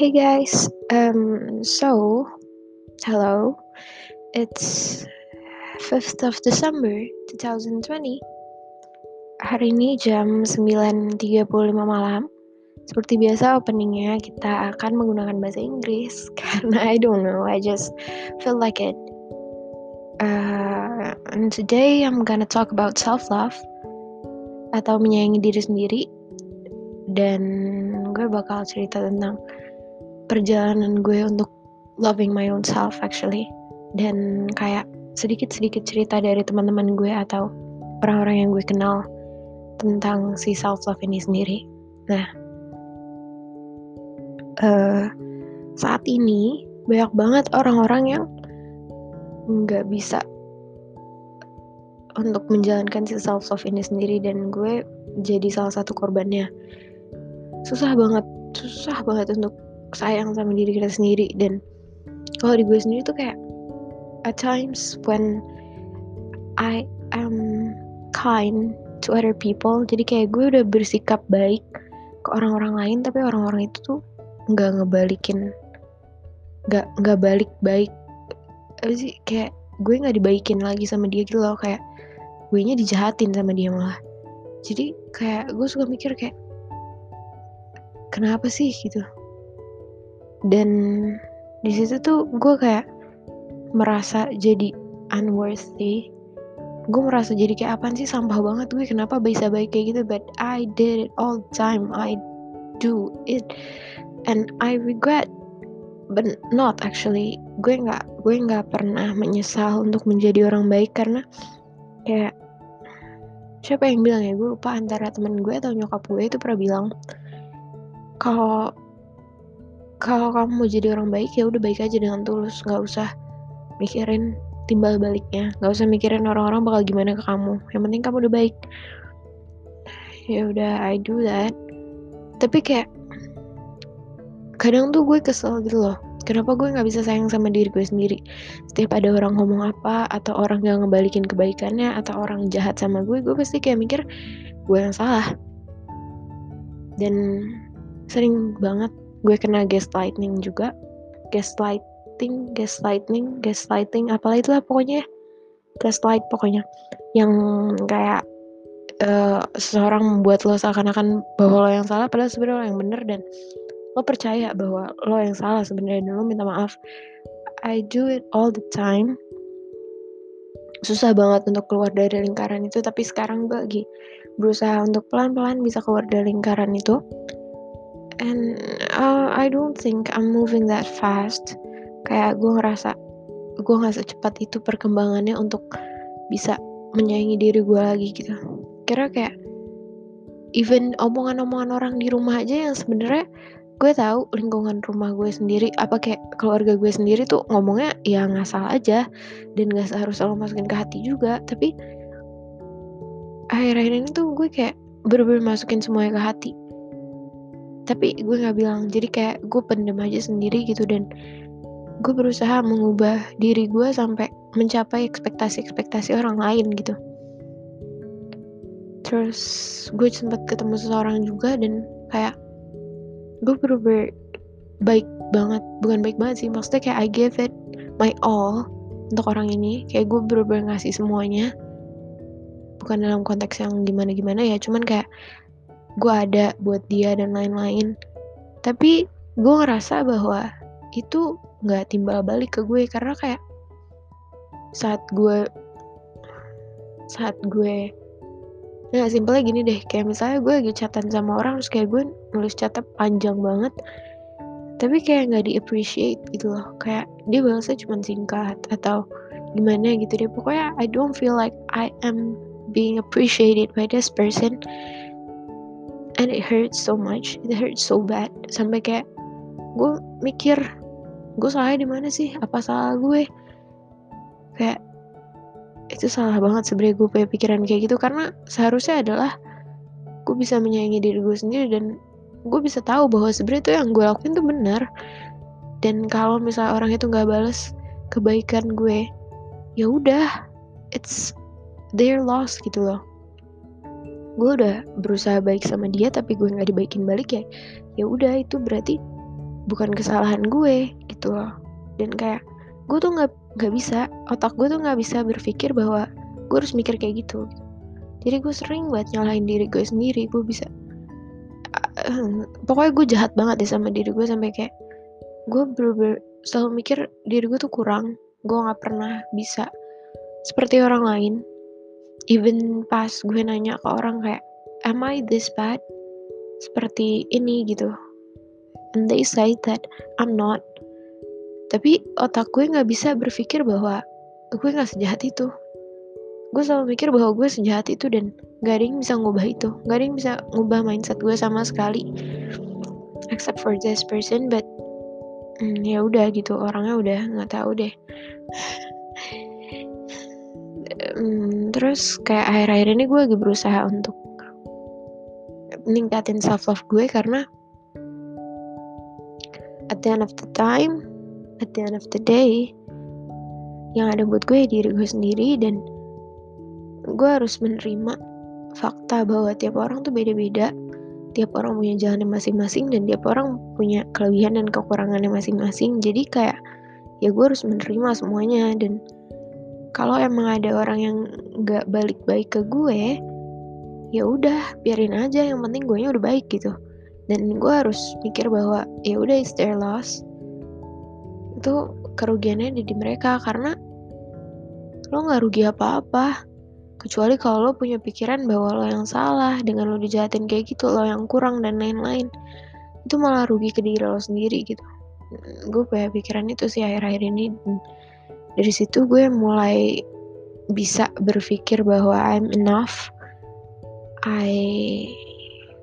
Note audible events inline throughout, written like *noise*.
Hey guys, um, so hello, it's 5th of December 2020. Hari ini jam 9.35 malam. Seperti biasa openingnya kita akan menggunakan bahasa Inggris *laughs* karena I don't know, I just feel like it. Uh, and today I'm gonna talk about self love atau menyayangi diri sendiri dan gue bakal cerita tentang perjalanan gue untuk loving my own self actually dan kayak sedikit-sedikit cerita dari teman-teman gue atau orang-orang yang gue kenal tentang si self love ini sendiri. Nah, uh, saat ini banyak banget orang-orang yang nggak bisa untuk menjalankan si self love ini sendiri dan gue jadi salah satu korbannya. Susah banget, susah banget untuk sayang sama diri kita sendiri. Dan kalau di gue sendiri tuh kayak at times when I am kind to other people jadi kayak gue udah bersikap baik ke orang-orang lain tapi orang-orang itu tuh nggak ngebalikin nggak nggak balik baik. Apa sih kayak gue nggak dibaikin lagi sama dia gitu loh kayak gue nya dijahatin sama dia malah. Jadi kayak gue suka mikir kayak kenapa sih gitu dan di situ tuh gue kayak merasa jadi unworthy. Gue merasa jadi kayak apa sih? Sampah banget gue. Kenapa bisa baik kayak gitu? But I did it all time. I do it and I regret. But not actually. Gue nggak gue nggak pernah menyesal untuk menjadi orang baik karena kayak siapa yang bilang ya gue lupa antara temen gue atau nyokap gue. Itu pernah bilang kalau kalau kamu mau jadi orang baik ya udah baik aja dengan tulus. Nggak usah mikirin timbal baliknya. Nggak usah mikirin orang-orang bakal gimana ke kamu. Yang penting kamu udah baik. Ya udah I do that. Tapi kayak kadang tuh gue kesel gitu loh. Kenapa gue nggak bisa sayang sama diri gue sendiri? Setiap ada orang ngomong apa atau orang yang ngebalikin kebaikannya atau orang jahat sama gue gue pasti kayak mikir gue yang salah. Dan sering banget gue kena gaslighting juga. Gaslighting gaslighting gaslighting apalah itulah pokoknya gaslight pokoknya. Yang kayak uh, seseorang membuat lo seakan-akan bahwa lo yang salah padahal sebenarnya lo yang bener dan lo percaya bahwa lo yang salah sebenarnya dan lo minta maaf. I do it all the time. Susah banget untuk keluar dari lingkaran itu tapi sekarang gue lagi berusaha untuk pelan-pelan bisa keluar dari lingkaran itu and uh, I don't think I'm moving that fast. Kayak gue ngerasa gue nggak secepat itu perkembangannya untuk bisa menyayangi diri gue lagi gitu. Kira kayak even omongan-omongan orang di rumah aja yang sebenarnya gue tahu lingkungan rumah gue sendiri apa kayak keluarga gue sendiri tuh ngomongnya ya ngasal aja dan gak harus selalu masukin ke hati juga. Tapi akhir-akhir ini tuh gue kayak bener-bener masukin semuanya ke hati tapi gue nggak bilang jadi kayak gue pendem aja sendiri gitu dan gue berusaha mengubah diri gue sampai mencapai ekspektasi-ekspektasi orang lain gitu. Terus gue sempat ketemu seseorang juga dan kayak gue bener baik banget bukan baik banget sih maksudnya kayak I give it my all untuk orang ini. Kayak gue bener-bener ngasih semuanya bukan dalam konteks yang gimana-gimana ya cuman kayak gue ada buat dia dan lain-lain. Tapi gue ngerasa bahwa itu nggak timbal balik ke gue karena kayak saat gue saat gue Nah, simpelnya gini deh, kayak misalnya gue lagi chatan sama orang, terus kayak gue nulis chatnya panjang banget, tapi kayak nggak di appreciate gitu loh, kayak dia balasnya cuma singkat atau gimana gitu deh, pokoknya I don't feel like I am being appreciated by this person, and it hurts so much. It hurts so bad. Sampai kayak gue mikir gue salahnya di mana sih? Apa salah gue? Kayak itu salah banget sebenarnya gue punya pikiran kayak gitu. Karena seharusnya adalah gue bisa menyayangi diri gue sendiri dan gue bisa tahu bahwa sebenarnya itu yang gue lakuin tuh benar. Dan kalau misalnya orang itu nggak balas kebaikan gue ya udah it's their loss gitu loh gue udah berusaha baik sama dia tapi gue nggak dibaikin balik ya. Ya udah itu berarti bukan kesalahan gue gitu loh. Dan kayak gue tuh nggak nggak bisa otak gue tuh nggak bisa berpikir bahwa gue harus mikir kayak gitu. Jadi gue sering buat nyalahin diri gue sendiri gue bisa uh, pokoknya gue jahat banget deh sama diri gue sampai kayak gue bener-bener selalu mikir diri gue tuh kurang gue nggak pernah bisa seperti orang lain even pas gue nanya ke orang kayak am I this bad? Seperti ini gitu. And they say that I'm not. Tapi otak gue nggak bisa berpikir bahwa gue nggak sejahat itu. Gue selalu mikir bahwa gue sejahat itu dan gak ada yang bisa ngubah itu. Gak ada yang bisa ngubah mindset gue sama sekali. Except for this person but hmm, ya udah gitu. Orangnya udah nggak tahu deh hmm, terus kayak akhir-akhir ini gue lagi berusaha untuk ningkatin self love gue karena at the end of the time at the end of the day yang ada buat gue ya diri gue sendiri dan gue harus menerima fakta bahwa tiap orang tuh beda-beda. Tiap orang punya jalannya masing-masing dan tiap orang punya kelebihan dan kekurangannya masing-masing. Jadi kayak ya gue harus menerima semuanya dan kalau emang ada orang yang nggak balik baik ke gue ya udah biarin aja yang penting gue udah baik gitu dan gue harus mikir bahwa ya udah it's their loss itu kerugiannya ada di mereka karena lo nggak rugi apa-apa Kecuali kalau lo punya pikiran bahwa lo yang salah dengan lo dijahatin kayak gitu, lo yang kurang dan lain-lain. Itu malah rugi ke diri lo sendiri gitu. Gue punya pikiran itu sih akhir-akhir ini. Dari situ gue mulai bisa berpikir bahwa I'm enough. I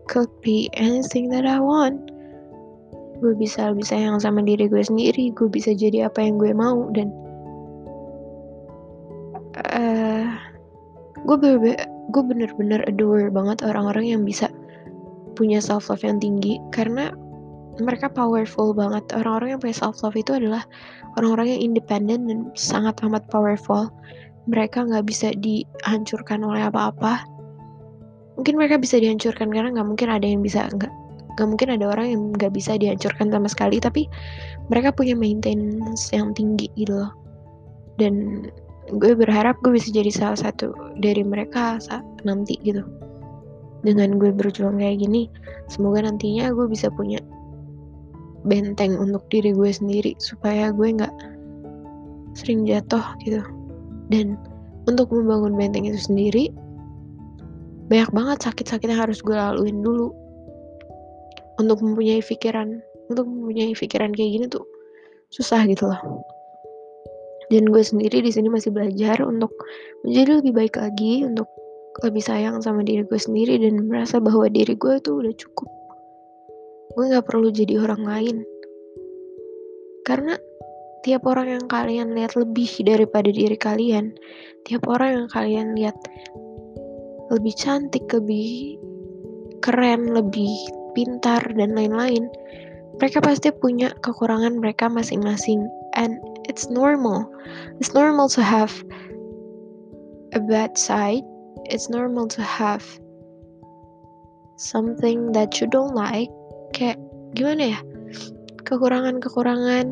could be anything that I want. Gue bisa lebih sayang sama diri gue sendiri. Gue bisa jadi apa yang gue mau dan uh, gue gue bener-bener adore banget orang-orang yang bisa punya self love yang tinggi karena mereka powerful banget. Orang-orang yang punya self love itu adalah orang-orang yang independen dan sangat amat powerful. Mereka nggak bisa dihancurkan oleh apa-apa. Mungkin mereka bisa dihancurkan karena nggak mungkin ada yang bisa nggak nggak mungkin ada orang yang nggak bisa dihancurkan sama sekali tapi mereka punya maintenance yang tinggi gitu loh. Dan gue berharap gue bisa jadi salah satu dari mereka saat nanti gitu. Dengan gue berjuang kayak gini semoga nantinya gue bisa punya benteng untuk diri gue sendiri supaya gue nggak sering jatuh gitu. Dan untuk membangun benteng itu sendiri banyak banget sakit-sakit yang harus gue laluin dulu. Untuk mempunyai pikiran untuk mempunyai pikiran kayak gini tuh susah gitu loh. Dan gue sendiri di sini masih belajar untuk menjadi lebih baik lagi untuk lebih sayang sama diri gue sendiri dan merasa bahwa diri gue tuh udah cukup gue nggak perlu jadi orang lain karena tiap orang yang kalian lihat lebih daripada diri kalian tiap orang yang kalian lihat lebih cantik lebih keren lebih pintar dan lain-lain mereka pasti punya kekurangan mereka masing-masing and it's normal. It's normal to have a bad side. It's normal to have something that you don't like. Kayak gimana ya? Kekurangan-kekurangan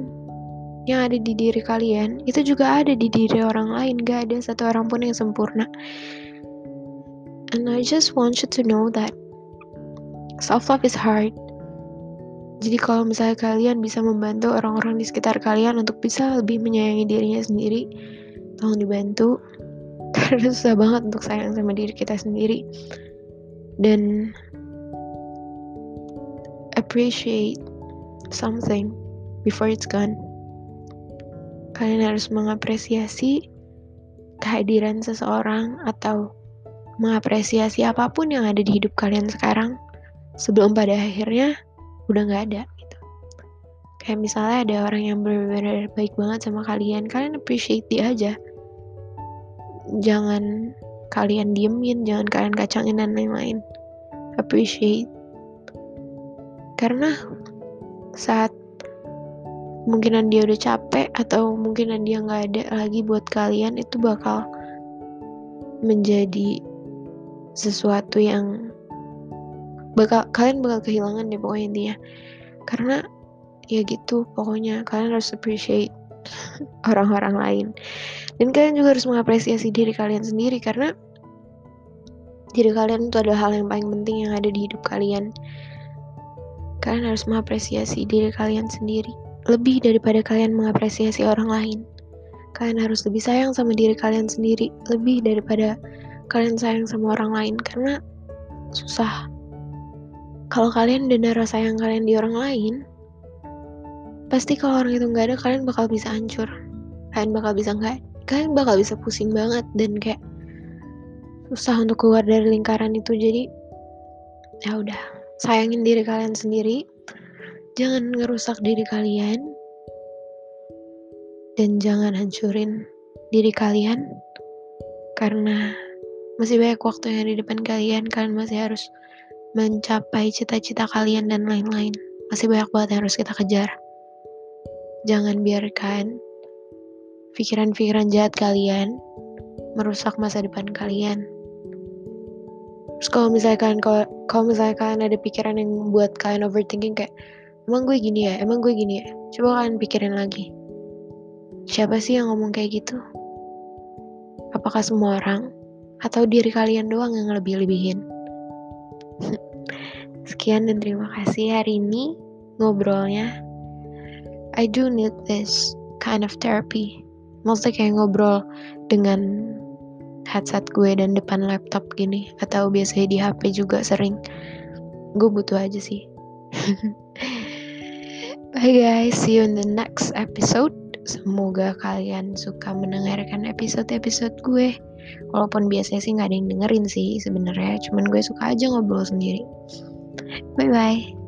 yang ada di diri kalian itu juga ada di diri orang lain. Gak ada satu orang pun yang sempurna. And I just want you to know that self love is hard jadi kalau misalnya kalian bisa membantu orang-orang di sekitar kalian untuk bisa lebih menyayangi dirinya sendiri, tolong dibantu. *laughs* Karena susah banget untuk sayang sama diri kita sendiri. Dan appreciate something before it's gone. Kalian harus mengapresiasi kehadiran seseorang atau mengapresiasi apa pun yang ada di hidup kalian sekarang sebelum pada akhirnya udah nggak ada gitu. Kayak misalnya ada orang yang benar-benar baik banget sama kalian kalian appreciate dia aja. Jangan kalian diemin jangan kalian kacangin dan lain-lain. Appreciate karena saat mungkinan dia udah capek atau mungkinan dia nggak ada lagi buat kalian itu bakal menjadi sesuatu yang bakal kalian bakal kehilangan deh pokoknya intinya. Karena ya gitu pokoknya kalian harus appreciate *laughs* orang-orang lain. Dan kalian juga harus mengapresiasi diri kalian sendiri karena diri kalian itu adalah hal yang paling penting yang ada di hidup kalian kalian harus mengapresiasi diri kalian sendiri. Lebih daripada kalian mengapresiasi orang lain. Kalian harus lebih sayang sama diri kalian sendiri. Lebih daripada kalian sayang sama orang lain. Karena susah. Kalau kalian udah naruh sayang kalian di orang lain pasti kalau orang itu nggak ada kalian bakal bisa hancur. Kalian bakal bisa nggak kalian bakal bisa pusing banget dan kayak susah untuk keluar dari lingkaran itu. Jadi ya udah sayangin diri kalian sendiri. Jangan ngerusak diri kalian. Dan jangan hancurin diri kalian. Karena masih banyak waktu yang di depan kalian. Kalian masih harus mencapai cita-cita kalian dan lain-lain. Masih banyak banget yang harus kita kejar. Jangan biarkan pikiran-pikiran jahat kalian merusak masa depan kalian. Terus kalau misalnya kalian kalau, kalau misalnya kalian ada pikiran yang buat kalian overthinking kayak emang gue gini ya, emang gue gini ya. Coba kalian pikirin lagi. Siapa sih yang ngomong kayak gitu? Apakah semua orang atau diri kalian doang yang lebih-lebihin? *laughs* Sekian dan terima kasih hari ini ngobrolnya. I do need this kind of therapy. Maksudnya kayak ngobrol dengan headset gue dan depan laptop gini. Atau biasanya di HP juga sering. Gue butuh aja sih. *laughs* Bye guys, see you in the next episode. Semoga kalian suka mendengarkan episode-episode gue. Walaupun biasanya sih nggak ada yang dengerin sih sebenarnya, cuman gue suka aja ngobrol sendiri. Bye bye.